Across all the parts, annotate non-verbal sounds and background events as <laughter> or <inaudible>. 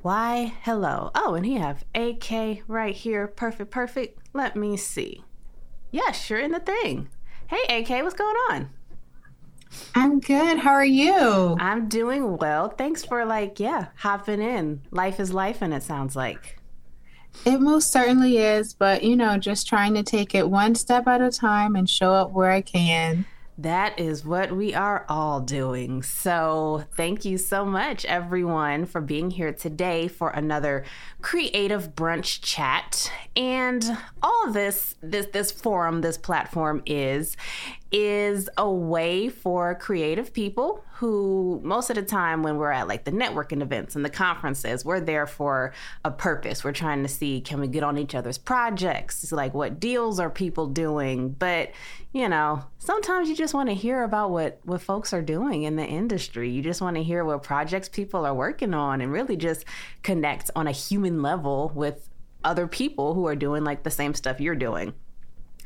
Why, hello. Oh, and he have AK right here. Perfect, perfect. Let me see. Yes, you're in the thing. Hey, AK, what's going on? I'm good. How are you? I'm doing well. Thanks for like, yeah, hopping in. Life is life, and it sounds like. It most certainly is, but you know, just trying to take it one step at a time and show up where I can. That is what we are all doing. So, thank you so much, everyone, for being here today for another creative brunch chat. And all this, this, this forum, this platform is is a way for creative people who most of the time when we're at like the networking events and the conferences we're there for a purpose. We're trying to see can we get on each other's projects? It's like what deals are people doing? But you know sometimes you just want to hear about what what folks are doing in the industry. You just want to hear what projects people are working on and really just connect on a human level with other people who are doing like the same stuff you're doing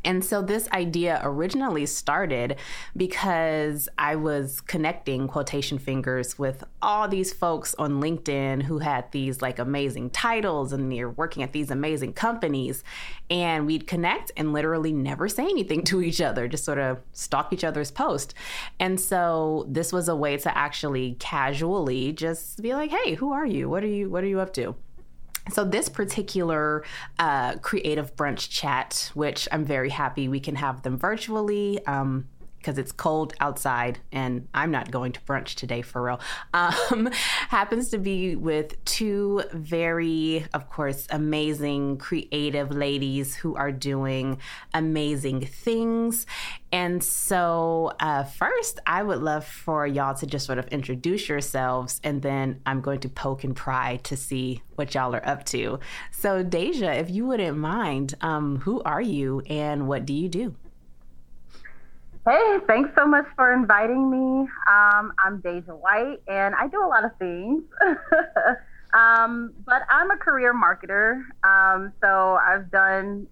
and so this idea originally started because I was connecting quotation fingers with all these folks on LinkedIn who had these like amazing titles and they're working at these amazing companies. And we'd connect and literally never say anything <laughs> to each other, just sort of stalk each other's post. And so this was a way to actually casually just be like, hey, who are you? What are you what are you up to? So, this particular uh, creative brunch chat, which I'm very happy we can have them virtually. Um, because it's cold outside and I'm not going to brunch today for real. Um, <laughs> happens to be with two very, of course, amazing creative ladies who are doing amazing things. And so, uh, first, I would love for y'all to just sort of introduce yourselves, and then I'm going to poke and pry to see what y'all are up to. So, Deja, if you wouldn't mind, um, who are you and what do you do? Hey, thanks so much for inviting me. Um, I'm Deja White, and I do a lot of things. <laughs> um, but I'm a career marketer. Um, so I've done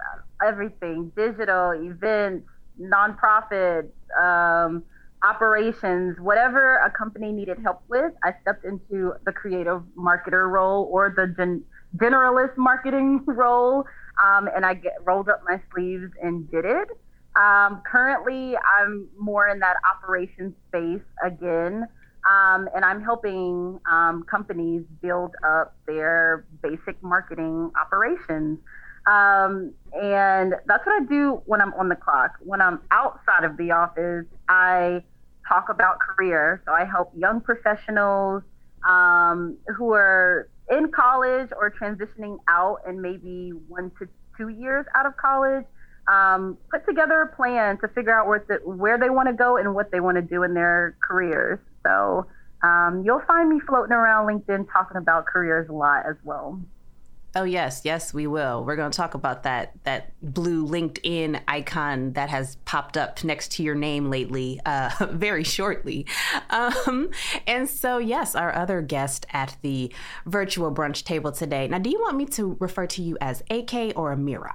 uh, everything digital, events, nonprofit, um, operations, whatever a company needed help with. I stepped into the creative marketer role or the gen- generalist marketing <laughs> role, um, and I get, rolled up my sleeves and did it. Um, currently, I'm more in that operations space again, um, and I'm helping um, companies build up their basic marketing operations. Um, and that's what I do when I'm on the clock. When I'm outside of the office, I talk about career. So I help young professionals um, who are in college or transitioning out and maybe one to two years out of college um, put together a plan to figure out where, the, where they want to go and what they want to do in their careers. So um, you'll find me floating around LinkedIn talking about careers a lot as well. Oh yes, yes, we will. We're going to talk about that that blue LinkedIn icon that has popped up next to your name lately, uh, <laughs> very shortly. Um, and so, yes, our other guest at the virtual brunch table today. Now, do you want me to refer to you as AK or Amirah?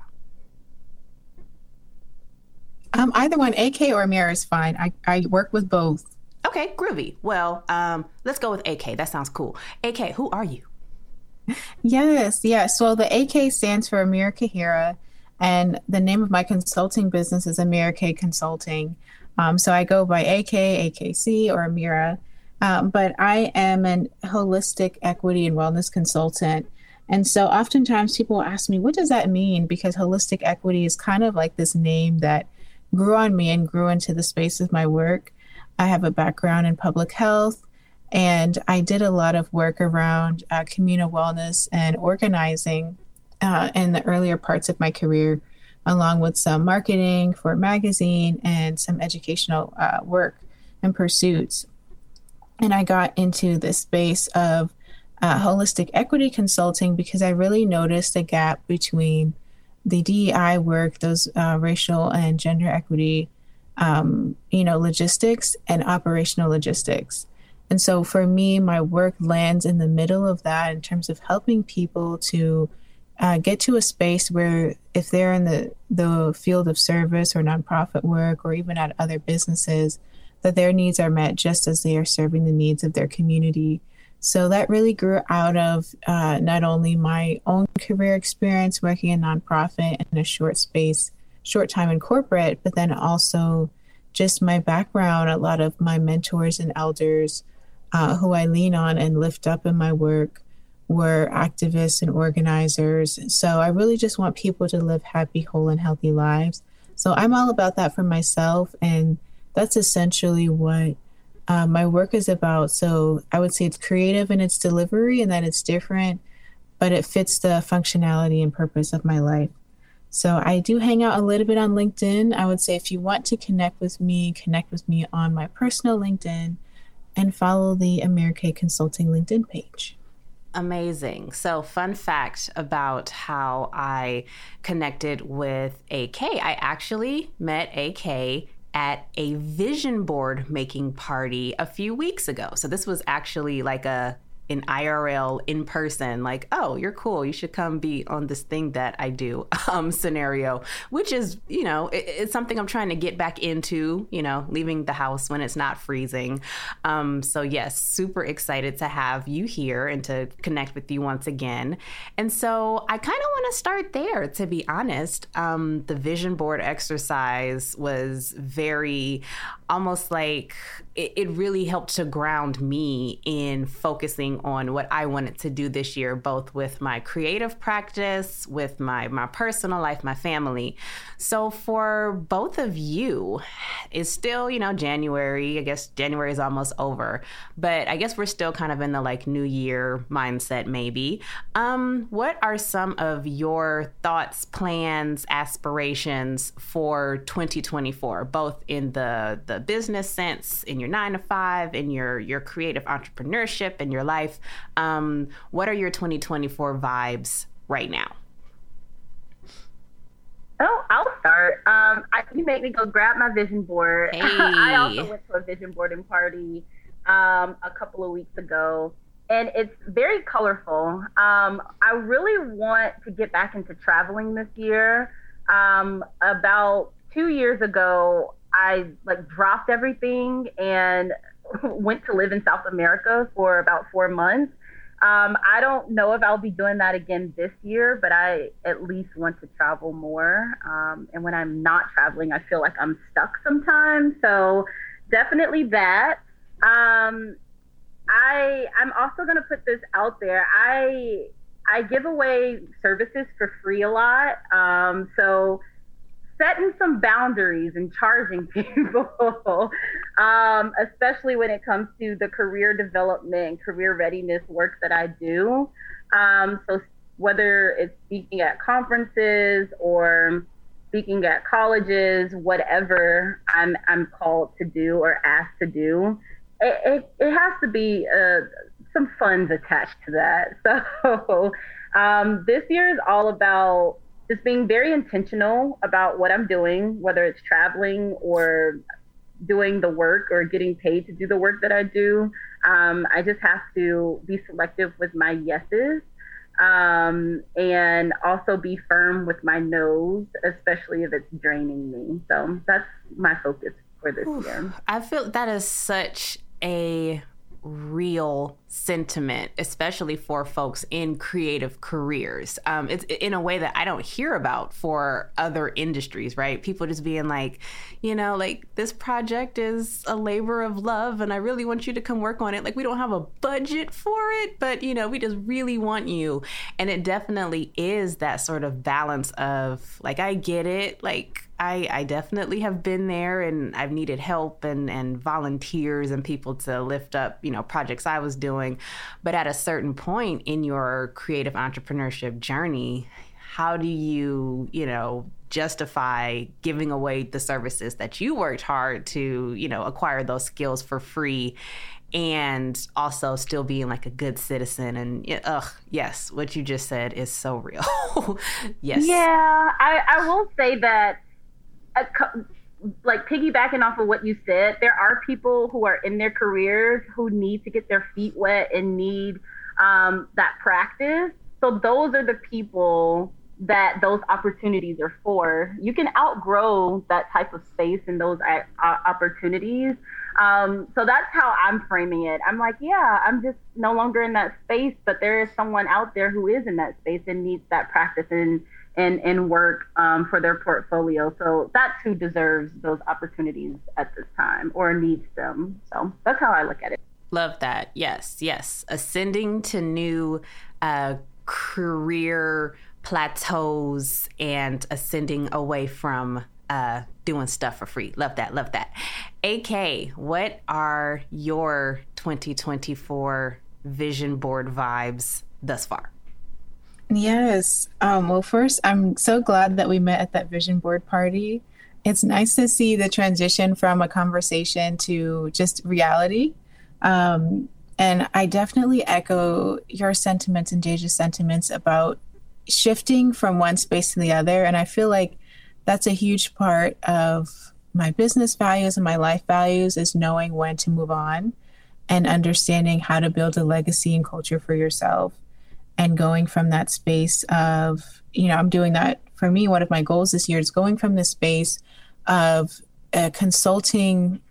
Um, either one, AK or Amirah is fine. I, I work with both. Okay, groovy. Well, um, let's go with AK. That sounds cool. AK, who are you? Yes, yes. Well, the AK stands for Amirah Kahera, and the name of my consulting business is Amirah K Consulting. Um, so I go by AK, AKC, or Amirah. Um, but I am an holistic equity and wellness consultant. And so oftentimes people ask me, what does that mean? Because holistic equity is kind of like this name that grew on me and grew into the space of my work. I have a background in public health, and I did a lot of work around uh, communal wellness and organizing uh, in the earlier parts of my career, along with some marketing for a magazine and some educational uh, work and pursuits. And I got into the space of uh, holistic equity consulting because I really noticed a gap between the DEI work, those uh, racial and gender equity, um, you know, logistics and operational logistics. And so for me, my work lands in the middle of that in terms of helping people to uh, get to a space where if they're in the, the field of service or nonprofit work or even at other businesses, that their needs are met just as they are serving the needs of their community. So that really grew out of uh, not only my own career experience working in nonprofit in a short space, short time in corporate, but then also just my background. A lot of my mentors and elders uh, who I lean on and lift up in my work were activists and organizers. So I really just want people to live happy, whole, and healthy lives. So I'm all about that for myself. And that's essentially what uh, my work is about. So I would say it's creative in its delivery and that it's different, but it fits the functionality and purpose of my life. So I do hang out a little bit on LinkedIn. I would say if you want to connect with me, connect with me on my personal LinkedIn and follow the Amirah K Consulting LinkedIn page. Amazing. So, fun fact about how I connected with AK. I actually met AK at a vision board making party a few weeks ago. So, this was actually like a in IRL in person, like, oh, you're cool. You should come be on this thing that I do <laughs> um, scenario, which is, you know, it, it's something I'm trying to get back into, you know, leaving the house when it's not freezing. Um, so, yes, super excited to have you here and to connect with you once again. And so, I kind of want to start there, to be honest. Um, the vision board exercise was very almost like it, it really helped to ground me in focusing on what I wanted to do this year, both with my creative practice, with my my personal life, my family. So for both of you, it's still, you know, January. I guess January is almost over, but I guess we're still kind of in the like new year mindset maybe. Um, what are some of your thoughts, plans, aspirations for 2024, both in the the business sense, in your nine to five, and your your creative entrepreneurship, in your life? Um, what are your 2024 vibes right now? Oh, I'll start. Um, I, you make me go grab my vision board. <laughs> Hey. I also went to a vision boarding party um, a couple of weeks ago, and it's very colorful. Um, I really want to get back into traveling this year. Um, about two years ago, I like dropped everything and <laughs> went to live in South America for about four months. Um, I don't know if I'll be doing that again this year, but I at least want to travel more. Um, and when I'm not traveling, I feel like I'm stuck sometimes. So definitely that. Um, I I'm also to put this out there. I I give away services for free a lot. Um, so setting some boundaries and charging <laughs> people, um, especially when it comes to the career development, career readiness work that I do. Um, so whether it's speaking at conferences or speaking at colleges, whatever I'm I'm called to do or asked to do, it it, it has to be uh, some funds attached to that. <laughs> So um, this year is all about just being very intentional about what I'm doing, whether it's traveling or doing the work or getting paid to do the work that I do. Um, I just have to be selective with my yeses um, and also be firm with my no's, especially if it's draining me. So that's my focus for this Oof, year. I feel that is such a real sentiment, especially for folks in creative careers. Um, it's in a way that I don't hear about for other industries, right? People just being like, you know, like this project is a labor of love and I really want you to come work on it. Like, we don't have a budget for it, but, you know, we just really want you. And it definitely is that sort of balance of like, I get it. Like, I, I definitely have been there and I've needed help and, and volunteers and people to lift up, you know, projects I was doing. But at a certain point in your creative entrepreneurship journey, how do you, you know, justify giving away the services that you worked hard to, you know, acquire those skills for free and also still being like a good citizen? And ugh yes what you just said is so real. <laughs> Yes. Yeah I, I will say that like piggybacking off of what you said, there are people who are in their careers who need to get their feet wet and need um, that practice. So those are the people that those opportunities are for. You can outgrow that type of space and those uh, opportunities. Um, so that's how I'm framing it. I'm like, yeah, I'm just no longer in that space, but there is someone out there who is in that space and needs that practice and and, and work um, for their portfolio. So that's who deserves those opportunities at this time or needs them. So that's how I look at it. Love that. Yes, yes. Ascending to new uh, career plateaus and ascending away from uh, doing stuff for free. Love that. Love that. AK, what are your 2024 vision board vibes thus far? Yes. Um, well, first, I'm so glad that we met at that vision board party. It's nice to see the transition from a conversation to just reality. Um, and I definitely echo your sentiments and Deja's sentiments about shifting from one space to the other. And I feel like that's a huge part of my business values and my life values is knowing when to move on and understanding how to build a legacy and culture for yourself and going from that space of you know i'm doing that for me one of my goals this year is going from the space of uh, consulting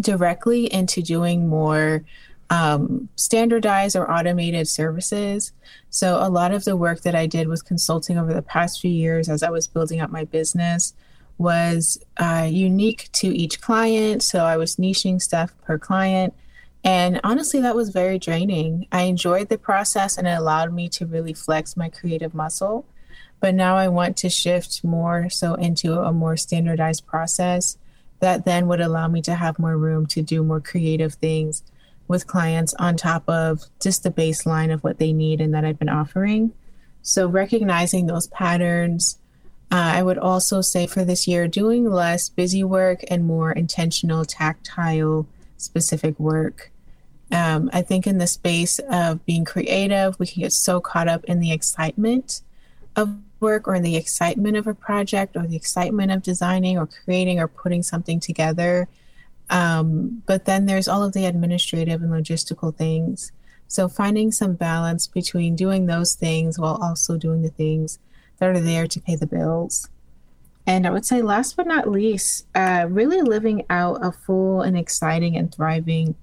directly into doing more um, standardized or automated services. So, a lot of the work that I did with consulting over the past few years as I was building up my business was uh, unique to each client. So, I was niching stuff per client. And honestly, that was very draining. I enjoyed the process and it allowed me to really flex my creative muscle. But now I want to shift more so into a more standardized process that then would allow me to have more room to do more creative things with clients on top of just the baseline of what they need and that I've been offering. So, recognizing those patterns, uh, I would also say for this year, doing less busy work and more intentional, tactile, specific work. Um, I think in the space of being creative, we can get so caught up in the excitement of work or in the excitement of a project or the excitement of designing or creating or putting something together um, but then there's all of the administrative and logistical things. So finding some balance between doing those things while also doing the things that are there to pay the bills. And I would say, last but not least, uh, really living out a full and exciting and thriving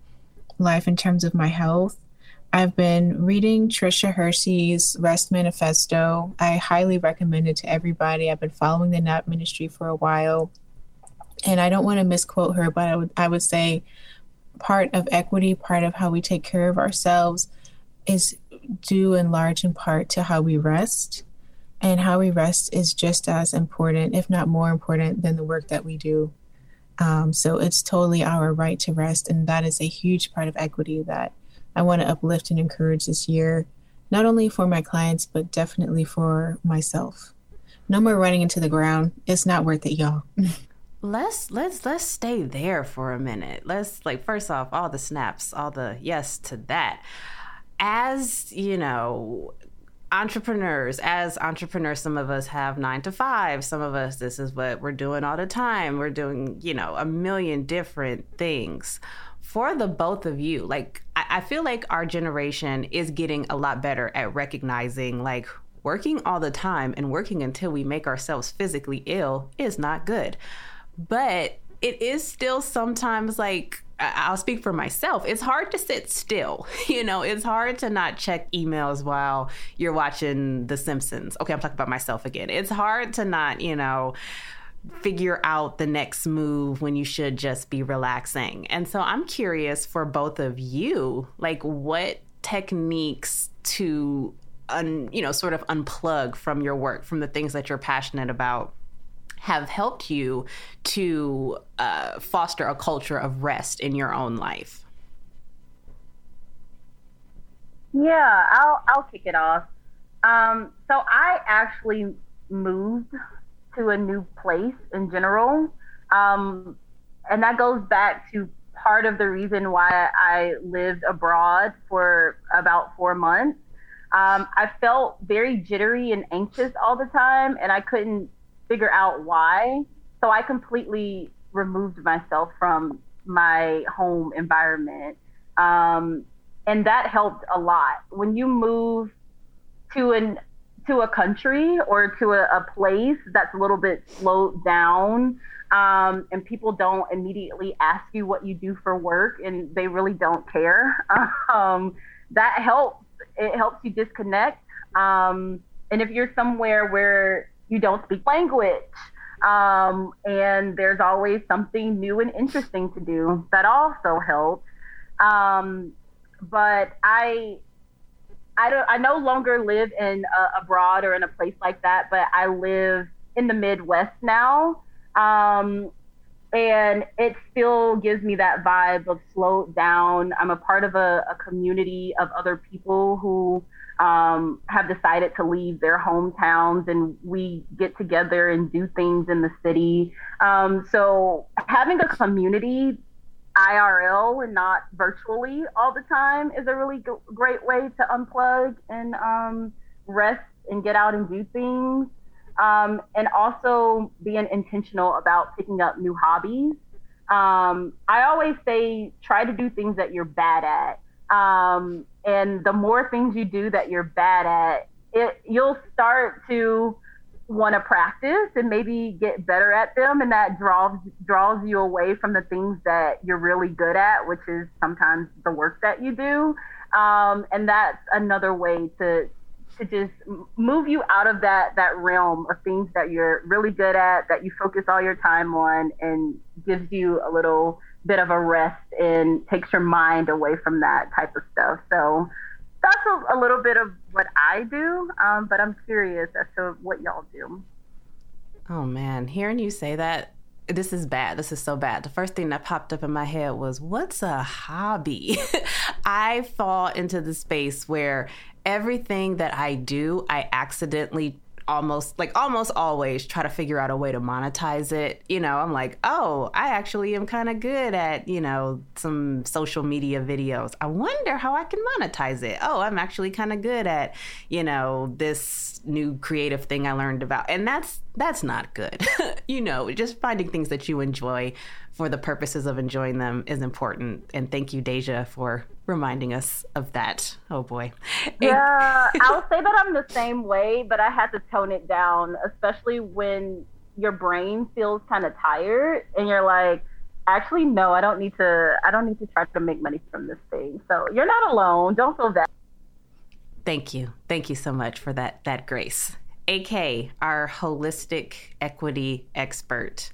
life in terms of my health. I've been reading Tricia Hersey's Rest Manifesto. I highly recommend it to everybody. I've been following the NAP ministry for a while and I don't want to misquote her, but I would I would say part of equity, part of how we take care of ourselves is due in large in part to how we rest. And how we rest is just as important, if not more important, than the work that we do. Um, so it's totally our right to rest. And that is a huge part of equity that I want to uplift and encourage this year, not only for my clients, but definitely for myself. No more running into the ground. It's not worth it, y'all. <laughs> let's let's let's stay there for a minute let's like first off all the snaps all the yes to that as you know entrepreneurs as entrepreneurs some of us have nine to five. Some of us this is what we're doing all the time. We're doing you know a million different things for the both of you. Like I, I feel like our generation is getting a lot better at recognizing like working all the time and working until we make ourselves physically ill is not good. But it is still sometimes like I'll speak for myself. It's hard to sit still. <laughs> You know, it's hard to not check emails while you're watching The Simpsons. Okay, I'm talking about myself again. It's hard to not, you know, figure out the next move when you should just be relaxing. And so I'm curious for both of you, like what techniques to un, you know, sort of unplug from your work, from the things that you're passionate about have helped you to uh, foster a culture of rest in your own life? Yeah, I'll I'll kick it off. Um, so I actually moved to a new place in general, um, and that goes back to part of the reason why I lived abroad for about four months. Um, I felt very jittery and anxious all the time, and I couldn't figure out why. So I completely removed myself from my home environment. Um, and that helped a lot. When you move to an to a country or to a, a place that's a little bit slowed down um, and people don't immediately ask you what you do for work and they really don't care <laughs> um, that helps it helps you disconnect um, and if you're somewhere where you don't speak language um, and there's always something new and interesting to do that also helps um, but i I don't. I no longer live in abroad or in a place like that, but I live in the Midwest now, um, and it still gives me that vibe of slow down. I'm a part of a, a community of other people who um, have decided to leave their hometowns, and we get together and do things in the city. Um, so having a community IRL and not virtually all the time is a really g- great way to unplug and um, rest and get out and do things. Um, and also being intentional about picking up new hobbies. Um, I always say try to do things that you're bad at. And the more things you do that you're bad at, it, you'll start to want to practice and maybe get better at them and that draws draws you away from the things that you're really good at which is sometimes the work that you do. Um, and that's another way to to just move you out of that that realm of things that you're really good at that you focus all your time on and gives you a little bit of a rest and takes your mind away from that type of stuff so that's a, a, little bit of what I do, um, but I'm curious as to what y'all do. Oh man, hearing you say that, this is bad. This is so bad. The first thing that popped up in my head was, what's a hobby? <laughs> I fall into the space where everything that I do, I accidentally almost like almost always try to figure out a way to monetize it. You know, I'm like, oh, I actually am kind of good at, you know, some social media videos. I wonder how I can monetize it. Oh, I'm actually kind of good at, you know, this new creative thing I learned about. And that's that's not good. <laughs> you know, just finding things that you enjoy for the purposes of enjoying them is important. And thank you, Deja, for reminding us of that. Oh boy. Yeah, <laughs> I'll say that I'm the same way, but I had to tone it down, especially when your brain feels kind of tired and you're like, actually, no, I don't need to. I don't need to try to make money from this thing. So you're not alone. Don't feel that. Thank you. Thank you so much for that that grace. AK, our holistic equity expert.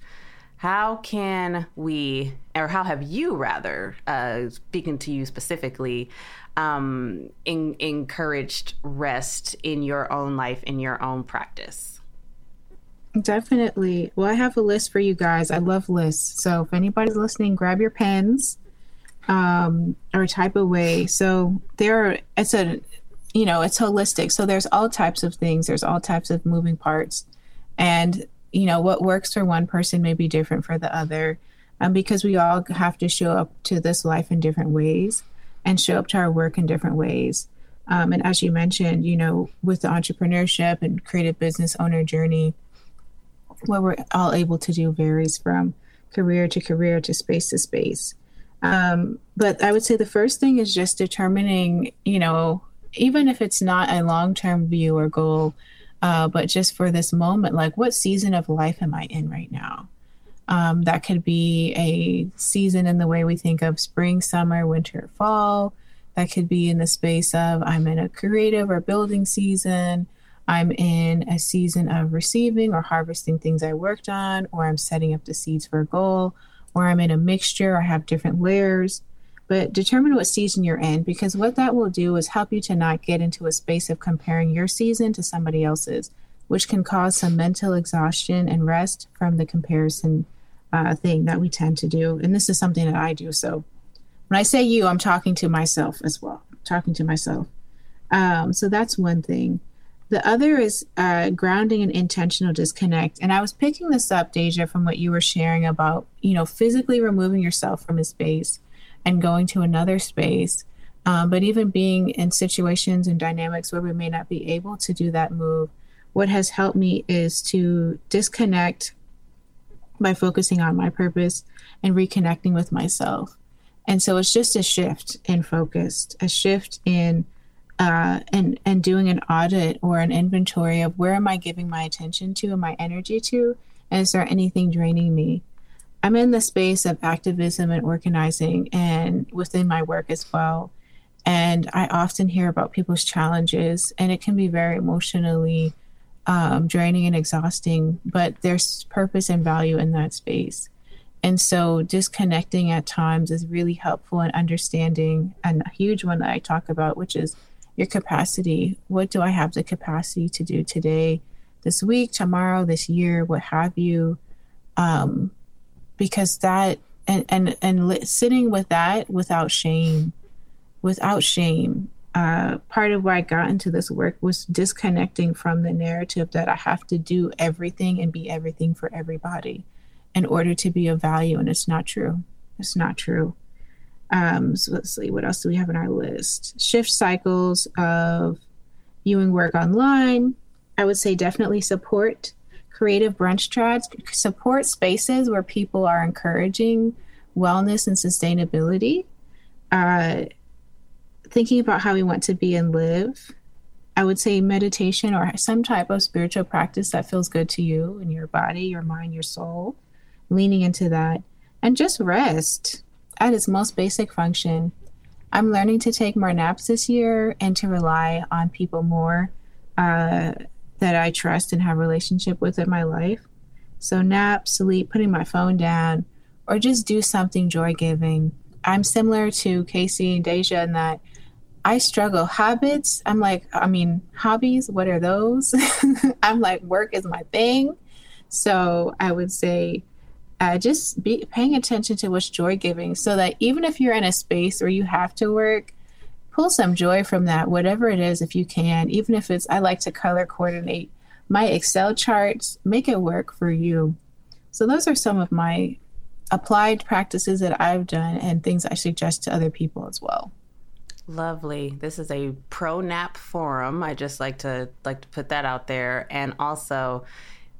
How can we, or how have you rather, uh, speaking to you specifically, um, in, encouraged rest in your own life, in your own practice? Definitely. Well, I have a list for you guys. I love lists. So if anybody's listening, grab your pens um, or type away. So there, are, it's a, you know, it's holistic. So there's all types of things. There's all types of moving parts, and you know what works for one person may be different for the other. Um, because we all have to show up to this life in different ways and show up to our work in different ways. Um, and as you mentioned you know with the entrepreneurship and creative business owner journey what we're all able to do varies from career to career to space to space. Um, but i would say the first thing is just determining you know even if it's not a long-term view or goal uh, but just for this moment, like what season of life am I in right now? Um, that could be a season in the way we think of spring, summer, winter, fall. That could be in the space of I'm in a creative or building season. I'm in a season of receiving or harvesting things I worked on, or I'm setting up the seeds for a goal, or I'm in a mixture, I have different layers but determine what season you're in because what that will do is help you to not get into a space of comparing your season to somebody else's, which can cause some mental exhaustion and rest from the comparison uh, thing that we tend to do. And this is something that I do. So when I say you, I'm talking to myself as well, talking to myself. Um, so that's one thing. The other is uh, grounding and intentional disconnect. And I was picking this up, Deja, from what you were sharing about, you know, physically removing yourself from a space and going to another space. Um, but even being in situations and dynamics where we may not be able to do that move, what has helped me is to disconnect by focusing on my purpose and reconnecting with myself. And so it's just a shift in focus, a shift in uh, and and doing an audit or an inventory of where am I giving my attention to and my energy to, and is there anything draining me? I'm in the space of activism and organizing, and within my work as well. And I often hear about people's challenges, and it can be very emotionally um, draining and exhausting. But there's purpose and value in that space. And so disconnecting at times is really helpful in understanding and a huge one that I talk about, which is your capacity. What do I have the capacity to do today, this week, tomorrow, this year, what have you? Um, because that and and and sitting with that without shame, without shame. Uh, part of why I got into this work was disconnecting from the narrative that I have to do everything and be everything for everybody in order to be of value. And it's not true. It's not true. Um, so let's see, what else do we have on our list? Shift cycles of viewing work online. I would say definitely support creative brunch chats, support spaces where people are encouraging wellness and sustainability. Uh, thinking about how we want to be and live. I would say meditation or some type of spiritual practice that feels good to you and your body, your mind, your soul leaning into that, and just rest at its most basic function. I'm learning to take more naps this year and to rely on people more uh, that I trust and have relationship with in my life. So nap, sleep, putting my phone down, or just do something joy giving. I'm similar to Casey and Deja in that I struggle. Habits, I'm like, I mean, hobbies, what are those? <laughs> I'm like, work is my thing. So I would say uh, just be paying attention to what's joy giving so that even if you're in a space where you have to work, pull some joy from that, whatever it is, if you can. Even if it's, I like to color coordinate my Excel charts, make it work for you. So, those are some of my applied practices that I've done and things I suggest to other people as well. Lovely. This is a pro nap forum. I just like to like to put that out there and also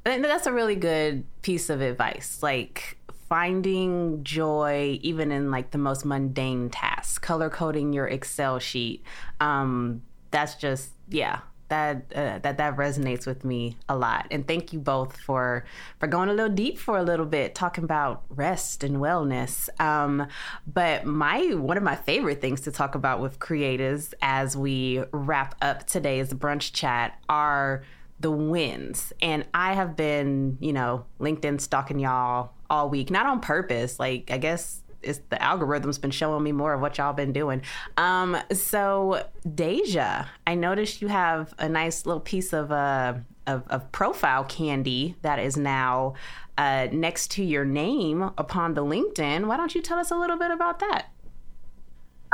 and that's a really good piece of advice. Like finding joy even in like the most mundane tasks, color coding your Excel sheet. Um, that's just yeah, that uh, that that resonates with me a lot. And thank you both for for going a little deep for a little bit, talking about rest and wellness. Um, but my one of my favorite things to talk about with creatives as we wrap up today's brunch chat are the wins. And I have been, you know, LinkedIn stalking y'all all week, not on purpose. Like, I guess it's the algorithm's been showing me more of what y'all been doing. Um, so Deja, I noticed you have a nice little piece of uh of, of profile candy that is now uh, next to your name upon the LinkedIn. Why don't you tell us a little bit about that?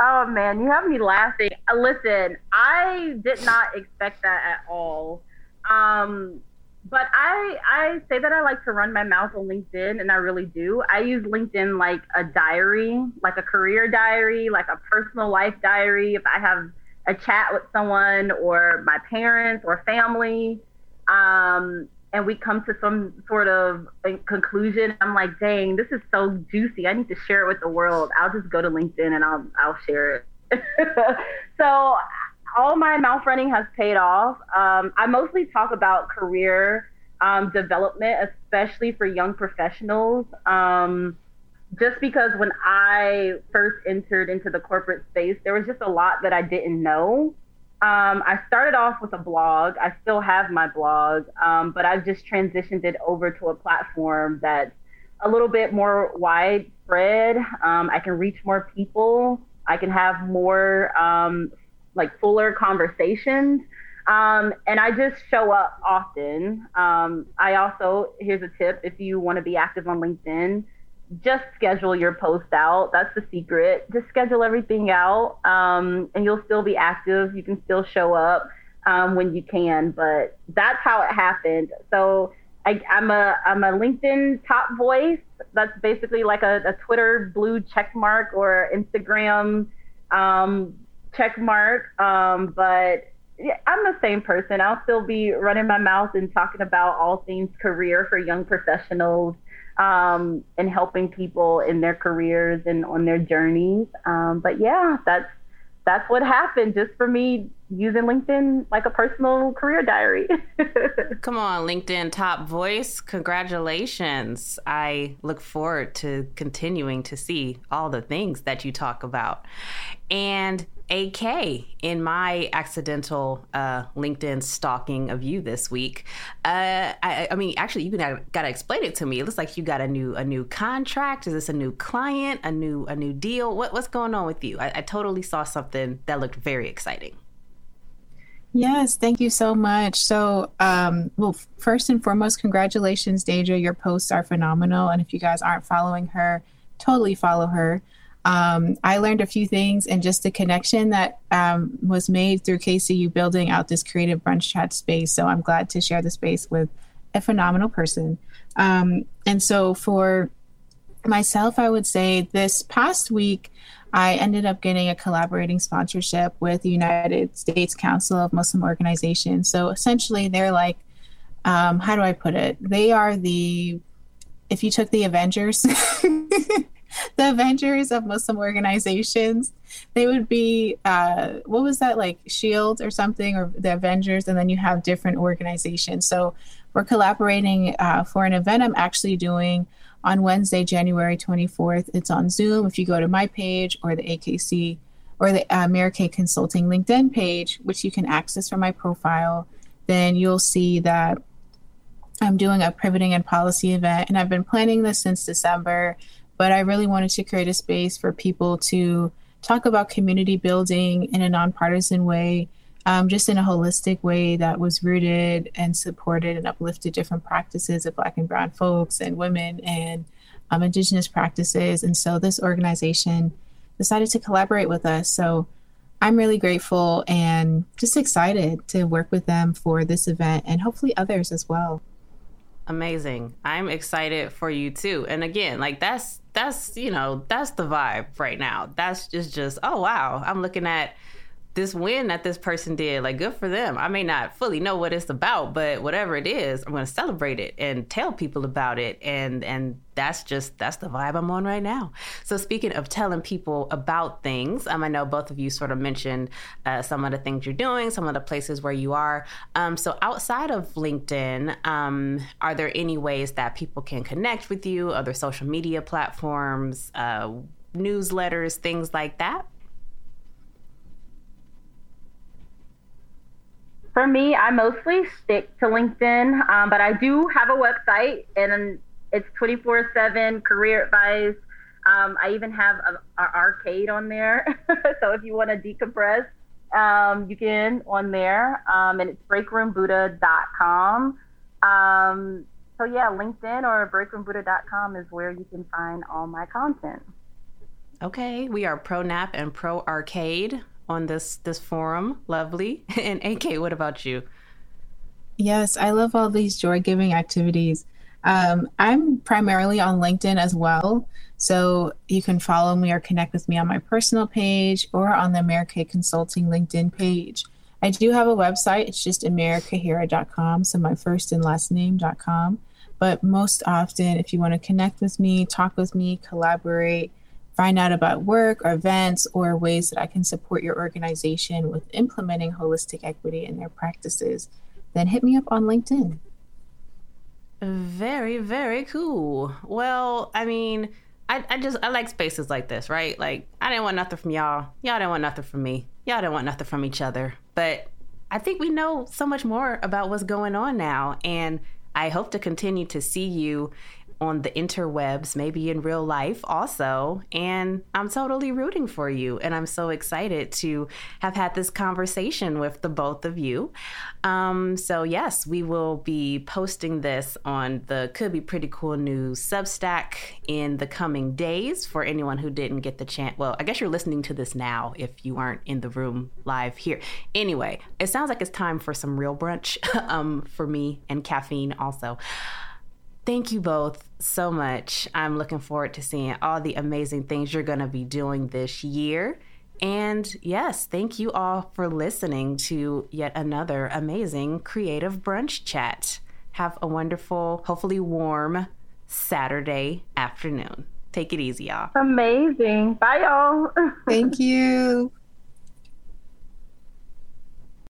Oh man, you have me laughing. Uh, listen, I did not expect that at all. Um, but I I say that I like to run my mouth on LinkedIn, and I really do. I use LinkedIn like a diary, like a career diary, like a personal life diary. If I have a chat with someone or my parents or family, um, and we come to some sort of conclusion, I'm like, dang, this is so juicy. I need to share it with the world. I'll just go to LinkedIn and I'll I'll share it. <laughs> so all my mouth running has paid off. Um, I mostly talk about career um, development, especially for young professionals. Um, just because when I first entered into the corporate space, there was just a lot that I didn't know. Um, I started off with a blog. I still have my blog, um, but I've just transitioned it over to a platform that's a little bit more widespread. Um, I can reach more people. I can have more um, like fuller conversations. Um, and I just show up often. Um, I also, here's a tip if you want to be active on LinkedIn, just schedule your post out. That's the secret. Just schedule everything out um, and you'll still be active. You can still show up um, when you can, but that's how it happened. So I, am a I'm a LinkedIn top voice. That's basically like a, a Twitter blue check mark or Instagram um, check mark. Um, but yeah, I'm the same person. I'll still be running my mouth and talking about all things career for young professionals um, and helping people in their careers and on their journeys. Um, but yeah, that's that's what happened just for me using LinkedIn like a personal career diary. <laughs> Come on, LinkedIn top voice. Congratulations. I look forward to continuing to see all the things that you talk about. And AK in my accidental uh, LinkedIn stalking of you this week. Uh, I, I, mean, actually, you gotta, gotta explain it to me. It looks like you got a new a new contract. Is this a new client? A new a new deal? What, what's going on with you? I, I totally saw something that looked very exciting. Yes, thank you so much. So, um, well, first and foremost, congratulations, Deja. Your posts are phenomenal, and if you guys aren't following her, totally follow her. Um, I learned a few things and just the connection that um, was made through KCU building out this creative brunch chat space. So I'm glad to share the space with a phenomenal person. Um, and so for myself, I would say this past week, I ended up getting a collaborating sponsorship with the United States Council of Muslim Organizations. So essentially, they're like, um, how do I put it? They are the, if you took the Avengers, <laughs> the Avengers of Muslim organizations. They would be uh, what was that like Shield or something or the Avengers, and then you have different organizations. So we're collaborating uh, for an event I'm actually doing on Wednesday, January 24th. It's on Zoom. If you go to my page or the AKC or the uh, Mary Consulting LinkedIn page, which you can access from my profile, then you'll see that I'm doing a pivoting and policy event. And I've been planning this since December but I really wanted to create a space for people to talk about community building in a nonpartisan way, um, just in a holistic way that was rooted and supported and uplifted different practices of Black and Brown folks and women and um, Indigenous practices. And so this organization decided to collaborate with us. So I'm really grateful and just excited to work with them for this event and hopefully others as well amazing. I'm excited for you too. And again, like that's that's you know that's the vibe right now. That's just just oh wow. I'm looking at this win that this person did, like good for them. I may not fully know what it's about, but whatever it is, I'm going to celebrate it and tell people about it. And and that's just that's the vibe I'm on right now. So speaking of telling people about things, um, I know both of you sort of mentioned uh, some of the things you're doing, some of the places where you are. Um, so outside of LinkedIn, um, are there any ways that people can connect with you? Other social media platforms, uh, newsletters, things like that? For me, I mostly stick to LinkedIn, um, but I do have a website and it's 24 7 career advice. Um, I even have an arcade on there. <laughs> so if you want to decompress, um, you can on there. Um, and it's breakroombuddha.com. Um, so yeah, LinkedIn or breakroombuddha.com is where you can find all my content. Okay, we are pro nap and pro arcade on this this forum. Lovely. <laughs> And AK, what about you? Yes, I love all these joy giving activities. Um, I'm primarily on LinkedIn as well. So you can follow me or connect with me on my personal page or on the Amirah K Consulting LinkedIn page. I do have a website. It's just amirahkahera.com. So my first and last name.com. But most often, if you want to connect with me, talk with me, collaborate, find out about work or events or ways that I can support your organization with implementing holistic equity in their practices, then hit me up on LinkedIn. Very, very cool. Well, I mean, I, I just I like spaces like this, right? Like I didn't want nothing from y'all. Y'all didn't want nothing from me. Y'all didn't want nothing from each other. But I think we know so much more about what's going on now. And I hope to continue to see you on the interwebs, maybe in real life also. And I'm totally rooting for you. And I'm so excited to have had this conversation with the both of you. Um, so, yes, we will be posting this on the Could Be Pretty Cool News Substack in the coming days for anyone who didn't get the chance. Well, I guess you're listening to this now if you aren't in the room live here. Anyway, it sounds like it's time for some real brunch <laughs> um, for me and caffeine also. Thank you both so much. I'm looking forward to seeing all the amazing things you're going to be doing this year. And yes, thank you all for listening to yet another amazing creative brunch chat. Have a wonderful, hopefully warm Saturday afternoon. Take it easy, y'all. Amazing. Bye, y'all. <laughs> Thank you.